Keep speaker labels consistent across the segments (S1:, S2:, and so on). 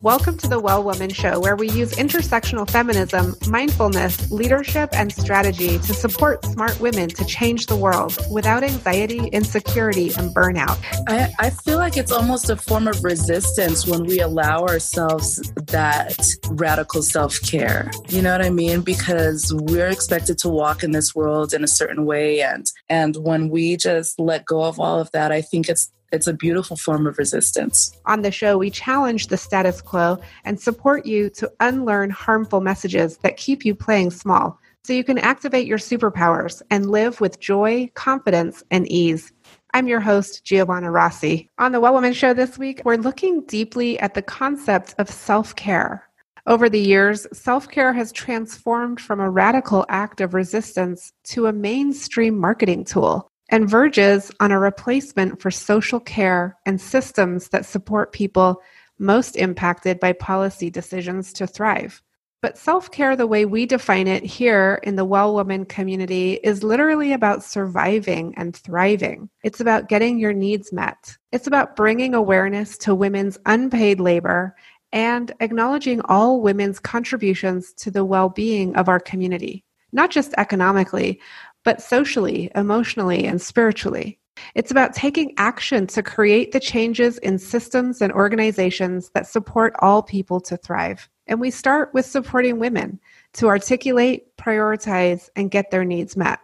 S1: Welcome to the Well Woman Show, where we use intersectional feminism, mindfulness, leadership, and strategy to support smart women to change the world without anxiety, insecurity, and burnout.
S2: I, I feel like it's almost a form of resistance when we allow ourselves that radical self care. You know what I mean? Because we're expected to walk in this world in a certain way. And, and when we just let go of all of that, I think it's it's a beautiful form of resistance.
S1: On the show, we challenge the status quo and support you to unlearn harmful messages that keep you playing small so you can activate your superpowers and live with joy, confidence, and ease. I'm your host, Giovanna Rossi. On the Well Woman Show this week, we're looking deeply at the concept of self care. Over the years, self care has transformed from a radical act of resistance to a mainstream marketing tool and verges on a replacement for social care and systems that support people most impacted by policy decisions to thrive. But self care, the way we define it here in the Well Woman community, is literally about surviving and thriving. It's about getting your needs met. It's about bringing awareness to women's unpaid labor and acknowledging all women's contributions to the well being of our community, not just economically, but socially, emotionally, and spiritually. It's about taking action to create the changes in systems and organizations that support all people to thrive. And we start with supporting women to articulate, prioritize, and get their needs met.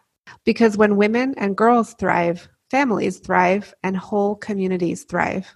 S1: Because when women and girls thrive, families thrive, and whole communities thrive.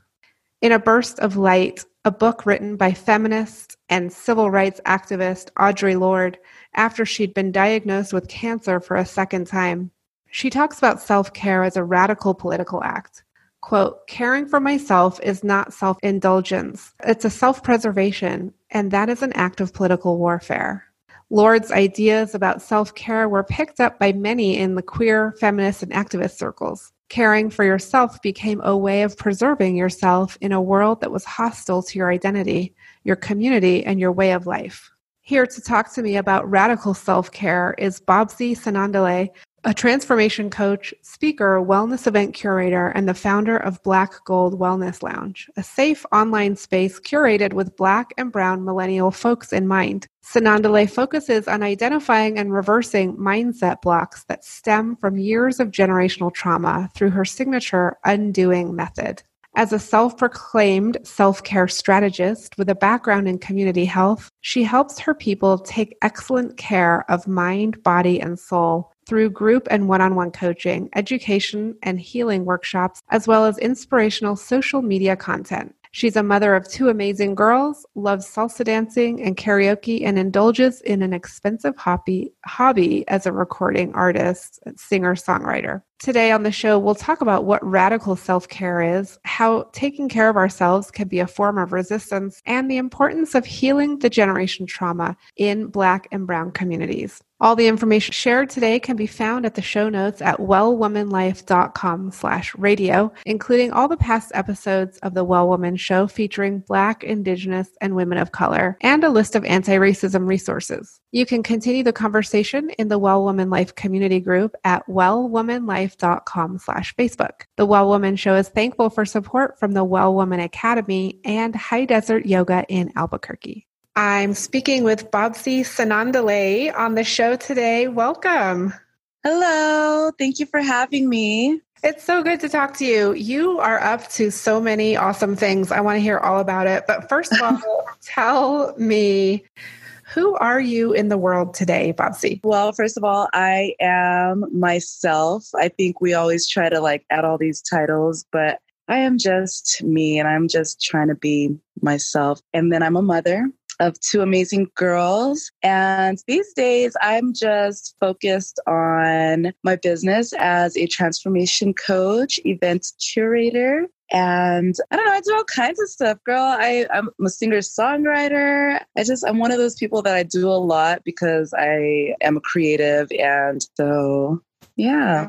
S1: In a burst of light, a book written by feminist and civil rights activist Audre Lorde after she'd been diagnosed with cancer for a second time. She talks about self care as a radical political act. Quote, caring for myself is not self indulgence, it's a self preservation, and that is an act of political warfare. Lorde's ideas about self care were picked up by many in the queer, feminist, and activist circles. Caring for yourself became a way of preserving yourself in a world that was hostile to your identity, your community, and your way of life. Here to talk to me about radical self care is Babsy Sinandile, a transformation coach, speaker, wellness event curator, and the founder of Blak Gold Wellness Lounge, a safe online space curated with Black and Brown millennial folks in mind. Sinandile focuses on identifying and reversing mindset blocks that stem from years of generational trauma through her signature undoing method. As a self proclaimed self care strategist with a background in community health, she helps her people take excellent care of mind, body, and soul through group and one on one coaching, education, and healing workshops, as well as inspirational social media content. She's a mother of two amazing girls, loves salsa dancing and karaoke, and indulges in an expensive hobby, hobby as a recording artist, singer, songwriter. Today on the show, we'll talk about what radical self care is, how taking care of ourselves can be a form of resistance, and the importance of healing the generation trauma in Black and Brown communities. All the information shared today can be found at the show notes at wellwomanlife.com slash radio, including all the past episodes of the Well Woman Show featuring Black, Indigenous, and women of color, and a list of anti-racism resources. You can continue the conversation in the Well Woman Life community group at wellwomanlife.com slash Facebook. The Well Woman Show is thankful for support from the Well Woman Academy and High Desert Yoga in Albuquerque. I'm speaking with Babsy Sinandile on the show today. Welcome.
S2: Hello. Thank you for having me.
S1: It's so good to talk to you. You are up to so many awesome things. I want to hear all about it. But first of all, tell me who are you in the world today, Babsy?
S2: Well, first of all, I am myself. I think we always try to like add all these titles, but I am just me and I'm just trying to be myself. And then I'm a mother of two amazing girls. And these days, I'm just focused on my business as a transformation coach, event curator, and I don't know, I do all kinds of stuff, girl. I, I'm a singer songwriter. I just, I'm one of those people that I do a lot because I am a creative. And so, yeah.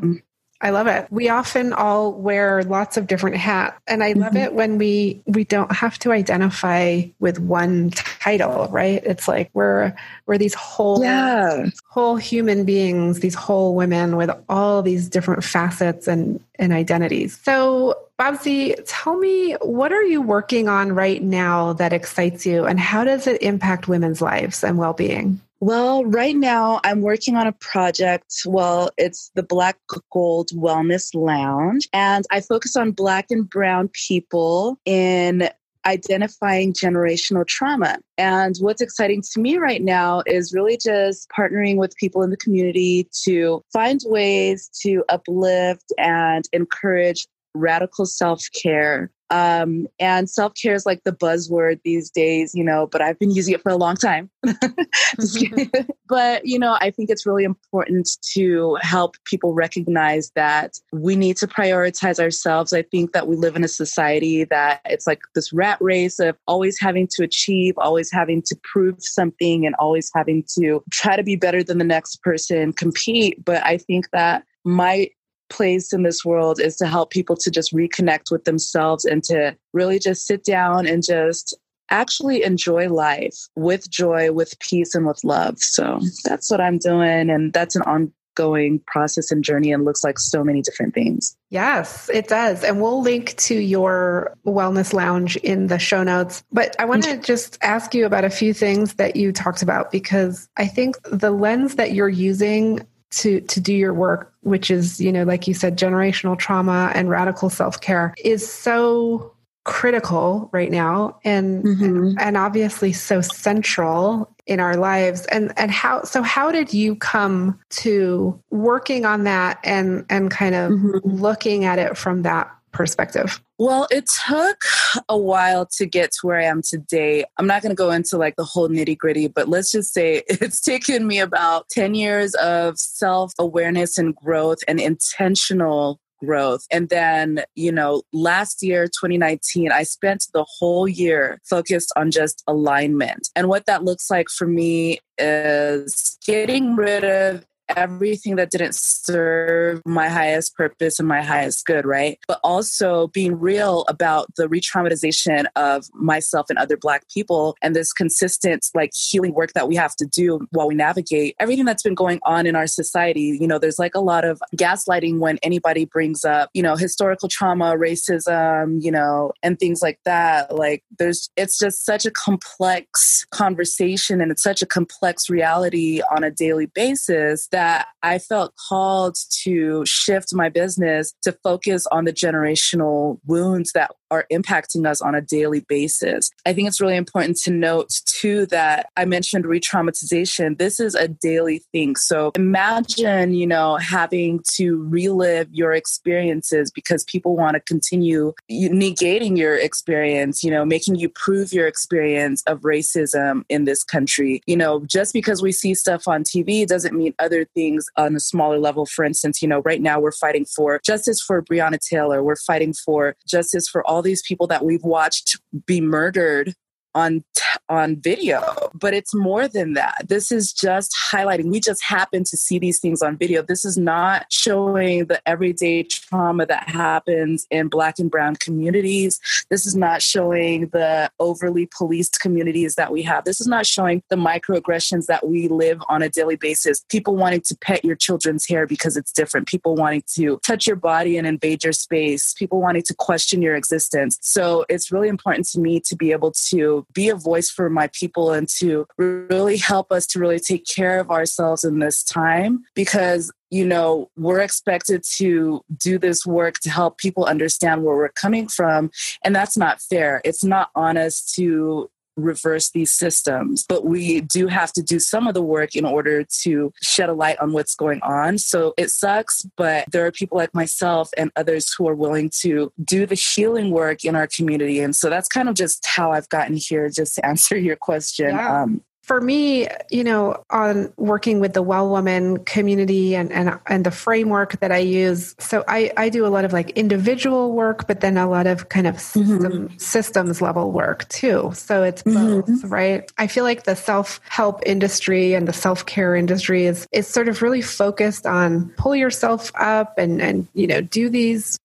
S1: I love it. We often all wear lots of different hats and I love mm-hmm. it when we we don't have to identify with one title, right? It's like we're we're these whole yeah. whole human beings, these whole women with all these different facets and and identities. So, Babsy, tell me what are you working on right now that excites you and how does it impact women's lives and well-being?
S2: Well, right now I'm working on a project. Well, it's the Blak Gold Wellness Lounge, and I focus on Black and Brown people in identifying generational trauma. And what's exciting to me right now is really just partnering with people in the community to find ways to uplift and encourage radical self care um, and self care is like the buzzword these days, you know, but I've been using it for a long time. but, you know, I think it's really important to help people recognize that we need to prioritize ourselves. I think that we live in a society that it's like this rat race of always having to achieve, always having to prove something, and always having to try to be better than the next person, compete. But I think that my place in this world is to help people to just reconnect with themselves and to really just sit down and just actually enjoy life with joy, with peace, and with love. So that's what I'm doing. And that's an ongoing process and journey and looks like so many different things.
S1: Yes, it does. And we'll link to your wellness lounge in the show notes. But I want to just ask you about a few things that you talked about because I think the lens that you're using to to do your work which is you know like you said generational trauma and radical self-care is so critical right now and mm-hmm. and obviously so central in our lives and and how so how did you come to working on that and and kind of mm-hmm. looking at it from that perspective?
S2: Well, it took a while to get to where I am today. I'm not going to go into like the whole nitty gritty, but let's just say it's taken me about 10 years of self awareness and growth and intentional growth. And then, you know, last year, 2019, I spent the whole year focused on just alignment. And what that looks like for me is getting rid of everything that didn't serve my highest purpose and my highest good, right? But also being real about the re traumatization of myself and other Black people and this consistent, like, healing work that we have to do while we navigate everything that's been going on in our society. You know, there's like a lot of gaslighting when anybody brings up, you know, historical trauma, racism, you know, and things like that. Like, there's, it's just such a complex conversation and it's such a complex reality on a daily basis that that I felt called to shift my business to focus on the generational wounds that are impacting us on a daily basis. I think it's really important to note too that I mentioned re-traumatization. This is a daily thing. So imagine, you know, having to relive your experiences because people want to continue negating your experience, you know, making you prove your experience of racism in this country. You know, just because we see stuff on TV doesn't mean other things on a smaller level. For instance, you know, right now we're fighting for justice for Breonna Taylor. We're fighting for justice for all these people that we've watched be murdered on on video but it's more than that. This is just highlighting. We just happen to see these things on video. This is not showing the everyday trauma that happens in black and brown communities. This is not showing the overly policed communities that we have. This is not showing the microaggressions that we live on a daily basis. People wanting to pet your children's hair because it's different. People wanting to touch your body and invade your space. People wanting to question your existence. So it's really important to me to be able to be a voice for my people and to really help us to really take care of ourselves in this time because you know, we're expected to do this work to help people understand where we're coming from. And that's not fair. It's not honest to reverse these systems. But we do have to do some of the work in order to shed a light on what's going on. So it sucks, but there are people like myself and others who are willing to do the healing work in our community. And so that's kind of just how I've gotten here, just to answer your question. Yeah. Um,
S1: for me, you know, on working with the Well Woman community and, and, and the framework that I use, so I, I do a lot of like individual work, but then a lot of kind of system, mm-hmm. systems level work too. So it's both, mm-hmm. right? I feel like the self help industry and the self care industry is, is sort of really focused on pull yourself up and, and, you know, do these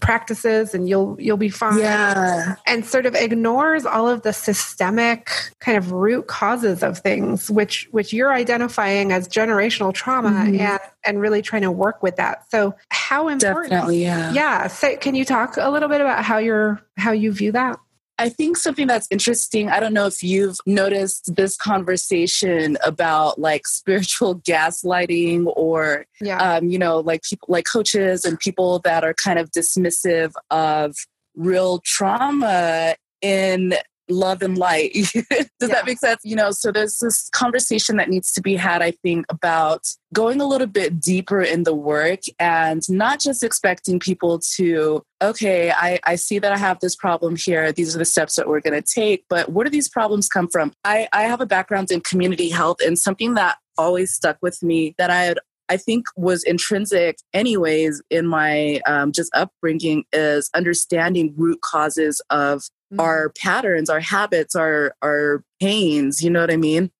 S1: practices and you'll you'll be fine.
S2: Yeah.
S1: And sort of ignores all of the systemic kind of root causes of things which which you're identifying as generational trauma mm-hmm. and and really trying to work with that. So how important
S2: definitely yeah.
S1: Yeah. So can you talk a little bit about how you're how you view that
S2: I think something that's interesting, I don't know if you've noticed this conversation about like spiritual gaslighting or, yeah. um, you know, like people like coaches and people that are kind of dismissive of real trauma in love and light. Does yeah. that make sense? You know, so there's this conversation that needs to be had, I think, about going a little bit deeper in the work and not just expecting people to, okay, I, I see that I have this problem here. These are the steps that we're going to take. But where do these problems come from? I, I have a background in community health and something that always stuck with me that I had I think was intrinsic, anyways, in my um, just upbringing is understanding root causes of mm-hmm. our patterns, our habits, our our pains. You know what I mean?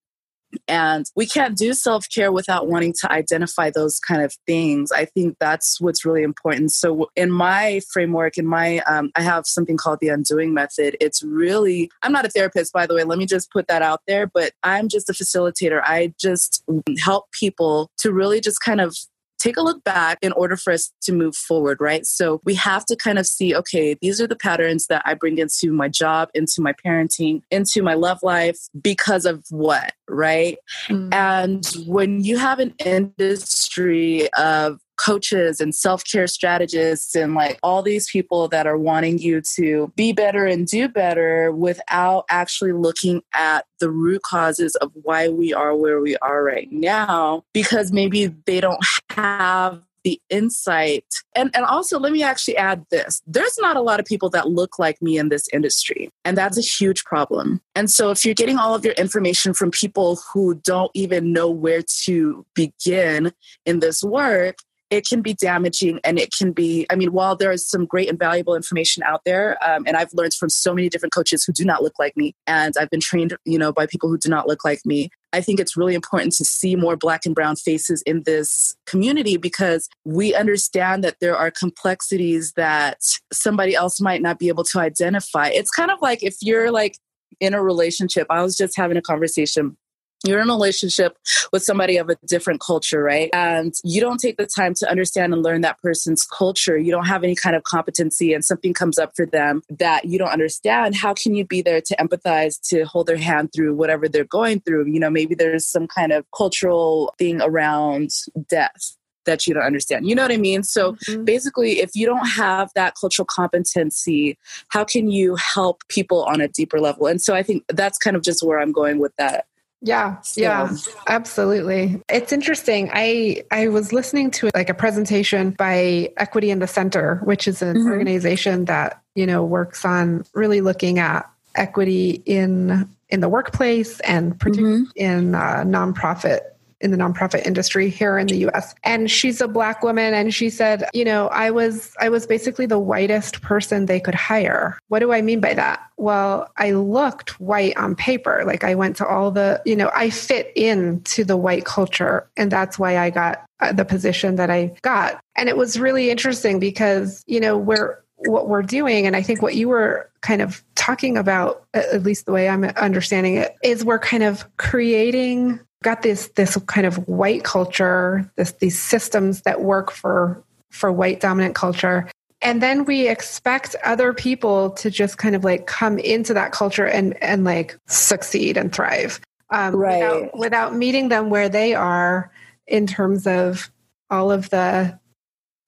S2: And we can't do self care without wanting to identify those kind of things. I think that's what's really important. So, in my framework, in my, um, I have something called the undoing method. It's really, I'm not a therapist, by the way. Let me just put that out there, but I'm just a facilitator. I just help people to really just kind of take a look back in order for us to move forward, right? So we have to kind of see, okay, these are the patterns that I bring into my job, into my parenting, into my love life because of what, right? Mm-hmm. And when you have an industry of coaches and self care strategists and like all these people that are wanting you to be better and do better without actually looking at the root causes of why we are where we are right now because maybe they don't have the insight. And, and also, let me actually add this there's not a lot of people that look like me in this industry, and that's a huge problem. And so, if you're getting all of your information from people who don't even know where to begin in this work, it can be damaging and it can be i mean while there is some great and valuable information out there um, and i've learned from so many different coaches who do not look like me and i've been trained you know by people who do not look like me i think it's really important to see more black and brown faces in this community because we understand that there are complexities that somebody else might not be able to identify. It's kind of like if you're like in a relationship i was just having a conversation you're in a relationship with somebody of a different culture, right? And you don't take the time to understand and learn that person's culture. You don't have any kind of competency, and something comes up for them that you don't understand. How can you be there to empathize, to hold their hand through whatever they're going through? You know, maybe there's some kind of cultural thing around death that you don't understand. You know what I mean? So mm-hmm. basically, if you don't have that cultural competency, how can you help people on a deeper level? And so I think that's kind of just where I'm going with that
S1: yeah, so. yeah, absolutely. It's interesting. I I was listening to like a presentation by Equity in the Center, which is an mm-hmm. organization that, you know, works on really looking at equity in in the workplace and particularly mm-hmm. in uh, nonprofit in the nonprofit industry here in the US. And she's a black woman and she said, you know, I was I was basically the whitest person they could hire. What do I mean by that? Well, I looked white on paper. Like I went to all the, you know, I fit into the white culture and that's why I got uh, the position that I got. And it was really interesting because, you know, we're what we're doing and i think what you were kind of talking about at least the way i'm understanding it is we're kind of creating got this this kind of white culture, this these systems that work for for white dominant culture. And then we expect other people to just kind of like come into that culture and and like succeed and thrive.
S2: Um, right.
S1: Without, without meeting them where they are in terms of all of the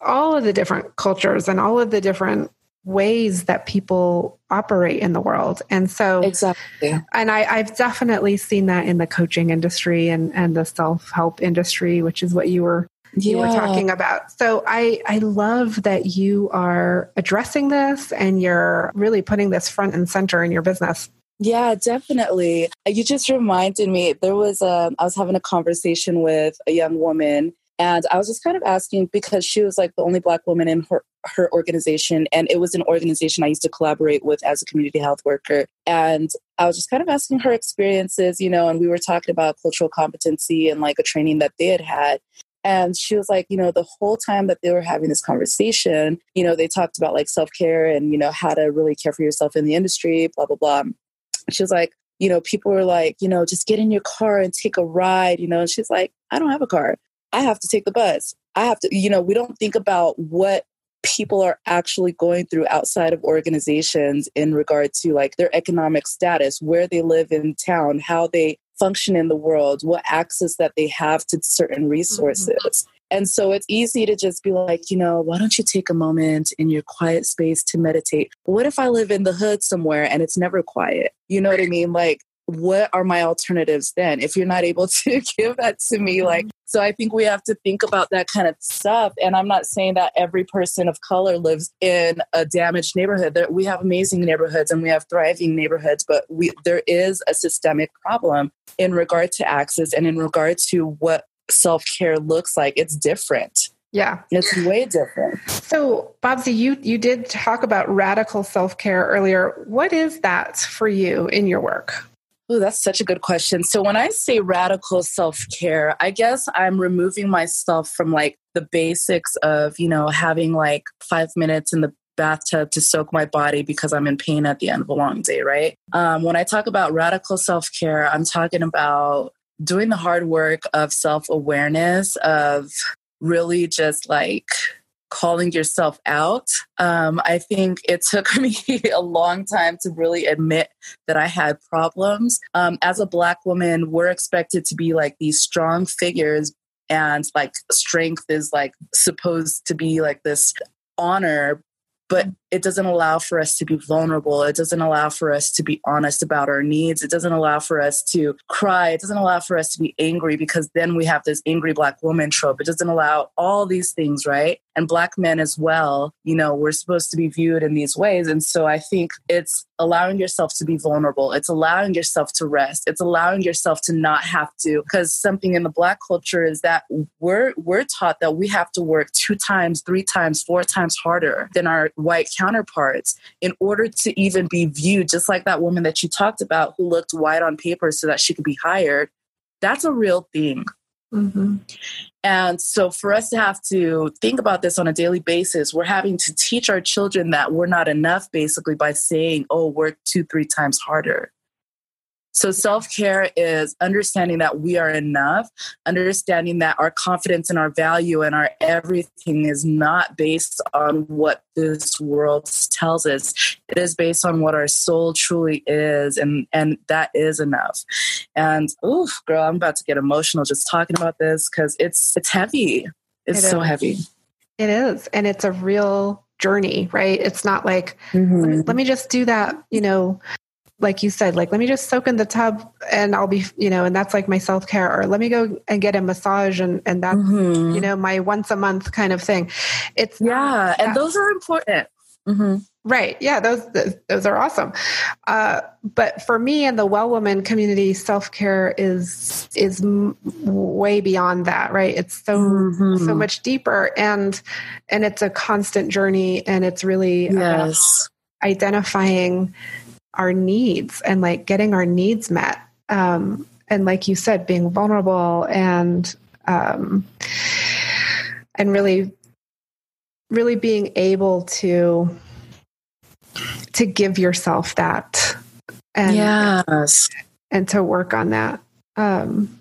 S1: all of the different cultures and all of the different ways that people operate in the world. And so,
S2: exactly.
S1: And I, I've definitely seen that in the coaching industry and, and the self help industry, which is what you were you were talking about. So I I love that you are addressing this and you're really putting this front and center in your business.
S2: Yeah, definitely. You just reminded me. There was a, um, was having a conversation with a young woman, and I was just kind of asking because she was like the only Black woman in her her organization, and it was an organization I used to collaborate with as a community health worker. And I was just kind of asking her experiences, you know, and we were talking about cultural competency and like a training that they had had. And she was like, you know, the whole time that they were having this conversation, you know, they talked about like self care and, you know, how to really care for yourself in the industry, blah, blah, blah. She was like, you know, people were like, you know, just get in your car and take a ride, you know. And she's like, I don't have a car. I have to take the bus. I have to, you know, we don't think about what people are actually going through outside of organizations in regard to like their economic status, where they live in town, how they function in the world, what access that they have to certain resources. Mm-hmm. And so it's easy to just be like, you know, why don't you take a moment in your quiet space to meditate? what if I live in the hood somewhere and it's never quiet? You know what I mean? Like, what are my alternatives then if you're not able to give that to me mm-hmm. like so i think we have to think about that kind of stuff and i'm not saying that every person of color lives in a damaged neighborhood there, we have amazing neighborhoods and we have thriving neighborhoods but we there is a systemic problem in regard to access and in regard to what self-care looks like it's different
S1: yeah.
S2: It's way different.
S1: So, Babsy, you you did talk about radical self-care earlier. What is that for you in your work?
S2: Oh, that's such a good question. So when I say radical self-care, I guess I'm removing myself from like the basics of, you know, having like 5 minutes in the bathtub to soak my body because I'm in pain at the end of a long day, right? Um, when I talk about radical self care, I'm talking about doing the hard work of self awareness, of really just like calling yourself out. Um, I think it took me a long time to really admit that I had problems. Um, as a Black woman, we're expected to be like these strong figures, and like strength is like supposed to be like this honor but it doesn't allow for us to be vulnerable. It doesn't allow for us to be honest about our needs. It doesn't allow for us to cry. It doesn't allow for us to be angry because then we have this angry black woman trope. It doesn't allow all these things, right? And black men as well, you know, we're supposed to be viewed in these ways. And so I think it's allowing yourself to be vulnerable. It's allowing yourself to rest. It's allowing yourself to not have to, because something in the black culture is that we're we're taught that we have to work two times, three times, four times harder than our white counterparts in order to even be viewed, just like that woman that you talked about who looked white on paper so that she could be hired. That's a real thing. Mm-hmm. And so, for us to have to think about this on a daily basis, we're having to teach our children that we're not enough basically by saying, oh, work two, three times harder. So, self care is understanding that we are enough, understanding that our confidence and our value and our everything is not based on what this world tells us. It is based on what our soul truly is, and, and that is enough. And, oof, girl, I'm about to get emotional just talking about this because it's, it's heavy. It's it so heavy.
S1: It is. And it's a real journey, right? It's not like, mm-hmm. let, me, let me just do that, you know, like you said, like, let me just soak in the tub and I'll be, you know, and that's like my self care, or let me go and get a massage and, and that's, mm-hmm. you know, my once a month kind of thing. It's,
S2: yeah. and those are important.
S1: Mm-hmm. Right. Yeah. Those, those are awesome. Uh, but for me and the well woman community, self care is, is m- way beyond that. Right. It's so, mm-hmm. so much deeper and, and it's a constant journey and it's really
S2: yes.
S1: Uh, identifying our needs and like getting our needs met. Um, and like you said, being vulnerable and um, and really, really being able to to give yourself that
S2: and yes
S1: and to work on that. Um,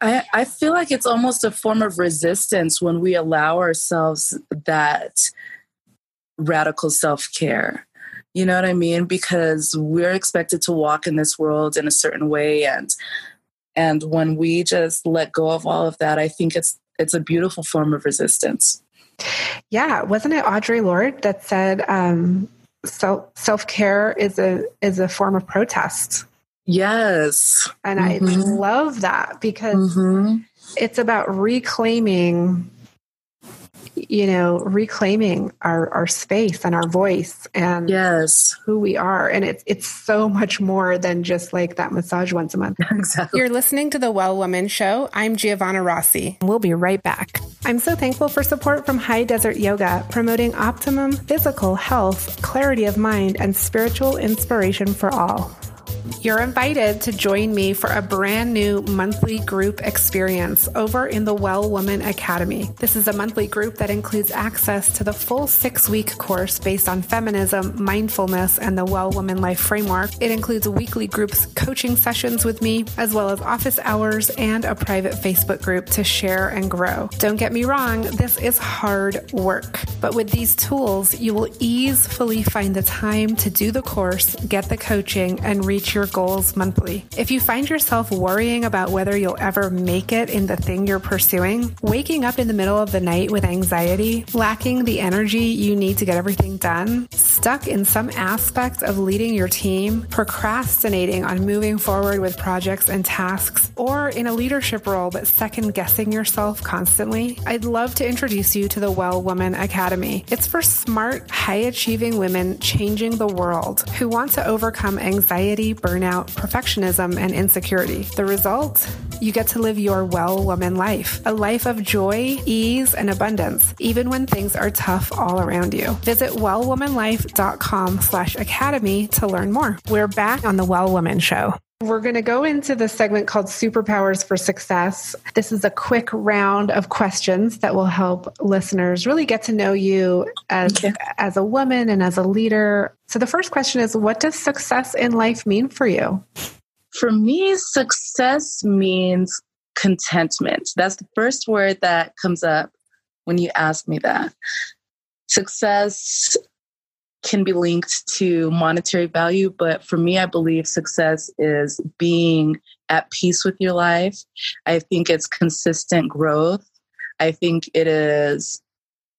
S2: I, I feel like it's almost a form of resistance when we allow ourselves that radical self care you know what I mean? Because we're expected to walk in this world in a certain way and and when we just let go of all of that, I think it's it's a beautiful form of resistance.
S1: Yeah, wasn't it Audre Lorde that said um, self self care is a is a form of protest?
S2: Yes,
S1: and mm-hmm. I love that because mm-hmm. it's about reclaiming you know, reclaiming our, our space and our voice and
S2: yes,
S1: who we are. And it's it's so much more than just like that massage once a month.
S2: exactly.
S1: You're listening to the Well Woman Show. I'm Giovanna Rossi. We'll be right back. I'm so thankful for support from High Desert Yoga, promoting optimum physical health, clarity of mind, and spiritual inspiration for all. You're invited to join me for a brand new monthly group experience over in the Well Woman Academy. This is a monthly group that includes access to the full six week course based on feminism, mindfulness, and the Well Woman Life Framework. It includes weekly groups coaching sessions with me, as well as office hours and a private Facebook group to share and grow. Don't get me wrong, this is hard work, but with these tools, you will easily find the time to do the course, get the coaching, and reach your goals monthly. If you find yourself worrying about whether you'll ever make it in the thing you're pursuing, waking up in the middle of the night with anxiety, lacking the energy you need to get everything done, stuck in some aspect of leading your team, procrastinating on moving forward with projects and tasks, or in a leadership role but second guessing yourself constantly, I'd love to introduce you to the Well Woman Academy. It's for smart, high achieving women changing the world who want to overcome anxiety, burnout, perfectionism, and insecurity. The result? You get to live your well woman life, a life of joy, ease, and abundance, even when things are tough all around you. Visit wellwomanlife.com slash academy to learn more. We're back on the Well Woman Show. We're going to go into the segment called Superpowers for Success. This is a quick round of questions that will help listeners really get to know you as, as a woman and as a leader. So, the first question is What does success in life mean for you?
S2: For me, success means contentment. That's the first word that comes up when you ask me that. Success can be linked to monetary value, but for me, I believe success is being at peace with your life. I think it's consistent growth. I think it is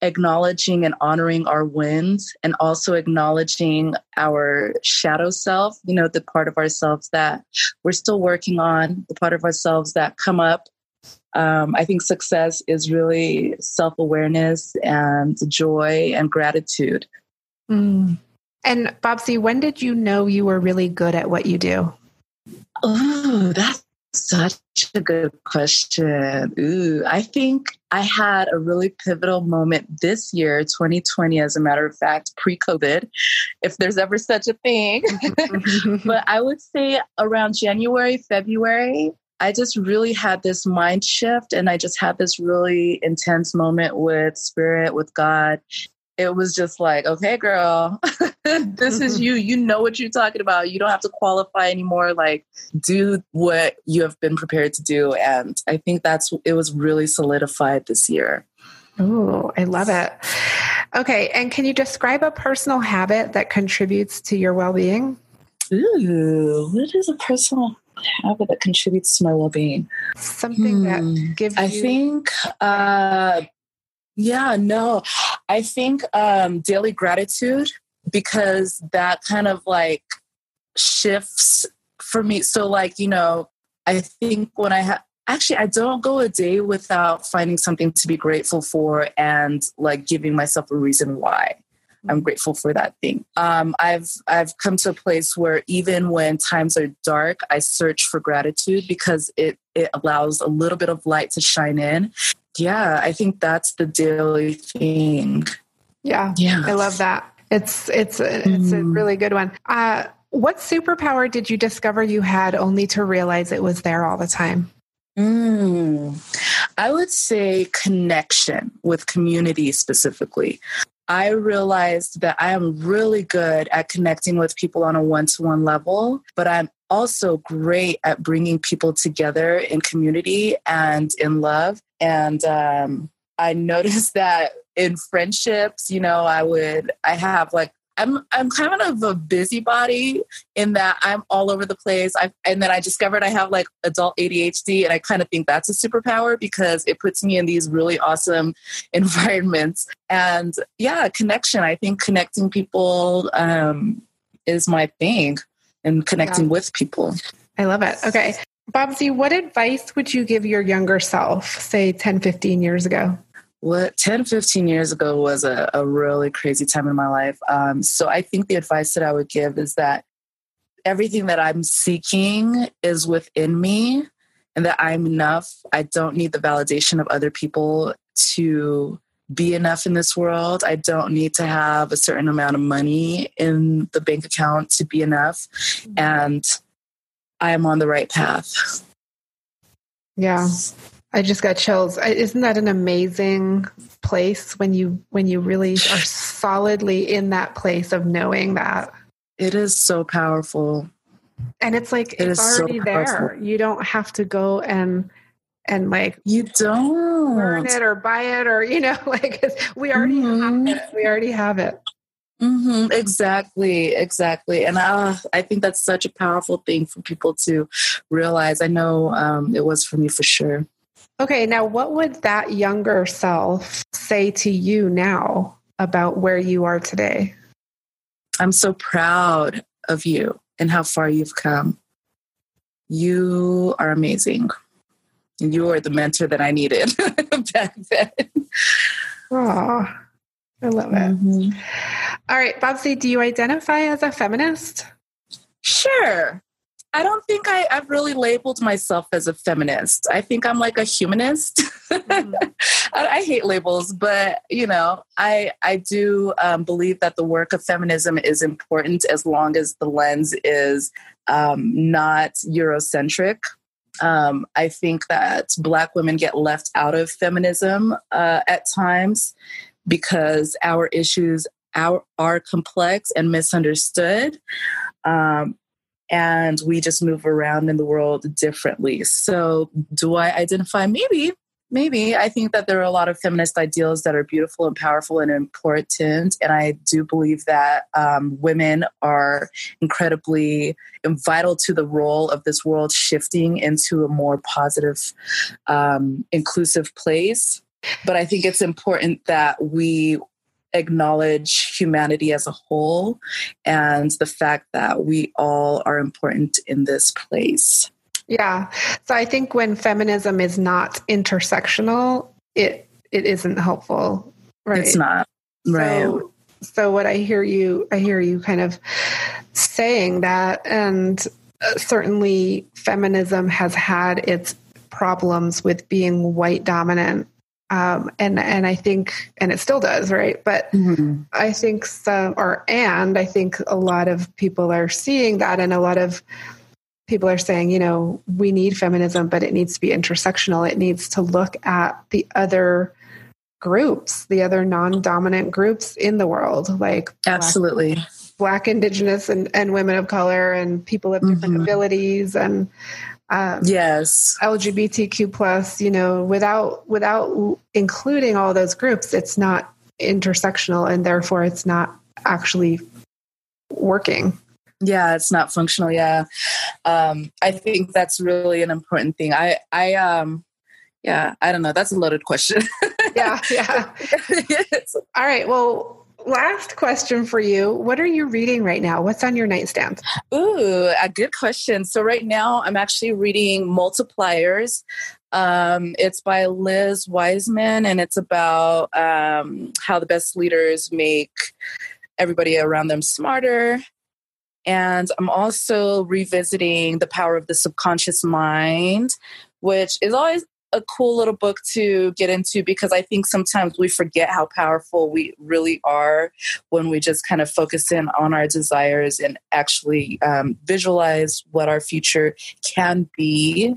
S2: acknowledging and honoring our wins and also acknowledging our shadow self, you know, the part of ourselves that we're still working on, the part of ourselves that come up. Um, I think success is really self awareness and joy and gratitude.
S1: Mm. And Babsy, when did you know you were really good at what you do?
S2: Oh, that's such a good question. Ooh, I think I had a really pivotal moment this year, 2020, as a matter of fact, pre COVID, if there's ever such a thing. but I would say around January, February, I just really had this mind shift and I just had this really intense moment with spirit, with God it was just like, okay, girl, this is you. You know what you're talking about. You don't have to qualify anymore. Like, do what you have been prepared to do. And I think that's, it was really solidified this year.
S1: Oh, I love it. Okay. And can you describe a personal habit that contributes to your well being?
S2: Ooh, what is a personal habit that contributes to my well being?
S1: Something hmm. that gives
S2: I think uh, yeah, no. I think um, daily gratitude because that kind of like shifts for me. So, like, you know, I think when I have actually, I don't go a day without finding something to be grateful for and like giving myself a reason why. I'm mm-hmm. grateful for that thing. Um, I've I've come to a place where even when times are dark, I search for gratitude because it it allows a little bit of light to shine in, yeah, I think that's the daily thing.
S1: Yeah. Yeah. I love that. It's it's a, it's a mm. really good one. Uh, what superpower did you discover you had only to realize it was there all the time?
S2: Mm, I would say connection with community specifically. I realized that I am really good at connecting with people on a one to one level, but I'm also great at bringing people together in community and in love. And um, I noticed that in friendships, you know, I would, I have like, I'm I'm kind of a busybody in that I'm all over the place. I and then I discovered I have like adult ADHD, and I kind of think that's a superpower because it puts me in these really awesome environments. And yeah, connection. I think connecting people um, is my thing and connecting yeah. with people.
S1: I love it. Okay. Babsy, what advice would you give your younger self, say 10, 15 years ago?
S2: what 10 15 years ago was a, a really crazy time in my life um, so i think the advice that i would give is that everything that i'm seeking is within me and that i'm enough i don't need the validation of other people to be enough in this world i don't need to have a certain amount of money in the bank account to be enough mm-hmm. and i am on the right path
S1: yeah I just got chills. Isn't that an amazing place when you when you really are solidly in that place of knowing that?
S2: It is so powerful.
S1: And it's like it it's already so there. You don't have to go and and like
S2: you don't
S1: learn it or buy it or you know like we already mm-hmm. have it. We already have it.
S2: Mm-hmm, exactly, exactly. And uh, I think that's such a powerful thing for people to realize. I know um, it was for me for sure.
S1: Okay, now what would that younger self say to you now about where you are today?
S2: I'm so proud of you and how far you've come. You are amazing. You are the mentor that I needed back then.
S1: Oh, I love it. Mm-hmm. All right, Babsy, do you identify as a feminist?
S2: Sure. I don't think I, have really labeled myself as a feminist. I think I'm like a humanist. Mm-hmm. I, I, hate labels, but you know, I I do um, believe that the work of feminism is important as long as the lens is um, not Eurocentric. Um, I think that Black women get left out of feminism uh, at times because our issues are complex and misunderstood. Um, and we just move around in the world differently. So, do I identify? Maybe, maybe. I think that there are a lot of feminist ideals that are beautiful and powerful and important. And I do believe that um, women are incredibly vital to the role of this world shifting into a more positive, um, inclusive place. But I think it's important that we acknowledge humanity as a whole and the fact that we all are important in this place.
S1: Yeah. So I think when feminism is not intersectional, it it isn't helpful. Right.
S2: It's not. Right.
S1: So, so what I hear you I hear you kind of saying that and uh, certainly feminism has had its problems with being white dominant um, and and I think and it still does, right? But mm-hmm. I think some or and I think a lot of people are seeing that, and a lot of people are saying, you know, we need feminism, but it needs to be intersectional. It needs to look at the other groups, the other non-dominant groups in the world, like
S2: absolutely.
S1: Black, Black Indigenous, and, and women of color, and people of different mm-hmm. abilities, and
S2: um, yes
S1: lgbtq plus you know without without including all those groups it's not intersectional and therefore it's not actually working
S2: yeah it's not functional yeah um, i think that's really an important thing i i um yeah i don't know that's a loaded question
S1: yeah yeah all right well last question for you. What are you reading right now? What's on your nightstand?
S2: Ooh, a good question. So, right now, I'm actually reading Multipliers. Um, it's by Liz Wiseman, and it's about um, how the best leaders make everybody around them smarter. And I'm also revisiting The Power of the Subconscious Mind, which is always a cool little book to get into because I think sometimes we forget how powerful we really are when we just kind of focus in on our desires and actually um, visualize what our future can be.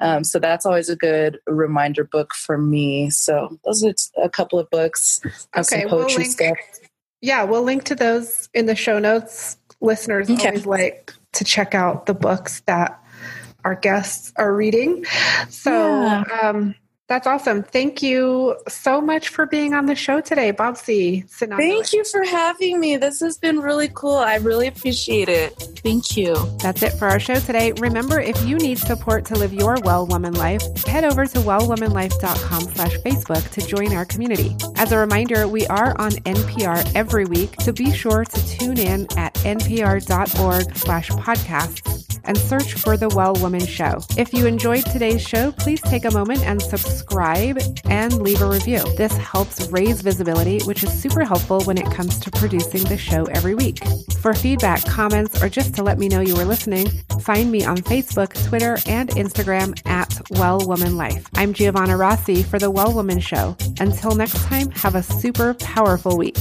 S2: Um, so that's always a good reminder book for me. So those are a couple of books. Okay, some poetry
S1: we'll link, stuff. Yeah, we'll link to those in the show notes. Listeners okay. always like to check out the books that our guests are reading. So yeah. um, that's awesome. Thank you so much for being on the show today, Babsy.
S2: Thank you for having me. This has been really cool. I really appreciate it. Thank you.
S1: That's it for our show today. Remember, if you need support to live your well woman life, head over to wellwomanlife.com slash Facebook to join our community. As a reminder, we are on NPR every week, so be sure to tune in at npr.org slash podcasts and search for The Well Woman Show. If you enjoyed today's show, please take a moment and subscribe and leave a review. This helps raise visibility, which is super helpful when it comes to producing the show every week. For feedback, comments, or just to let me know you were listening, find me on Facebook, Twitter, and Instagram at Well Woman Life. I'm Giovanna Rossi for The Well Woman Show. Until next time, have a super powerful week.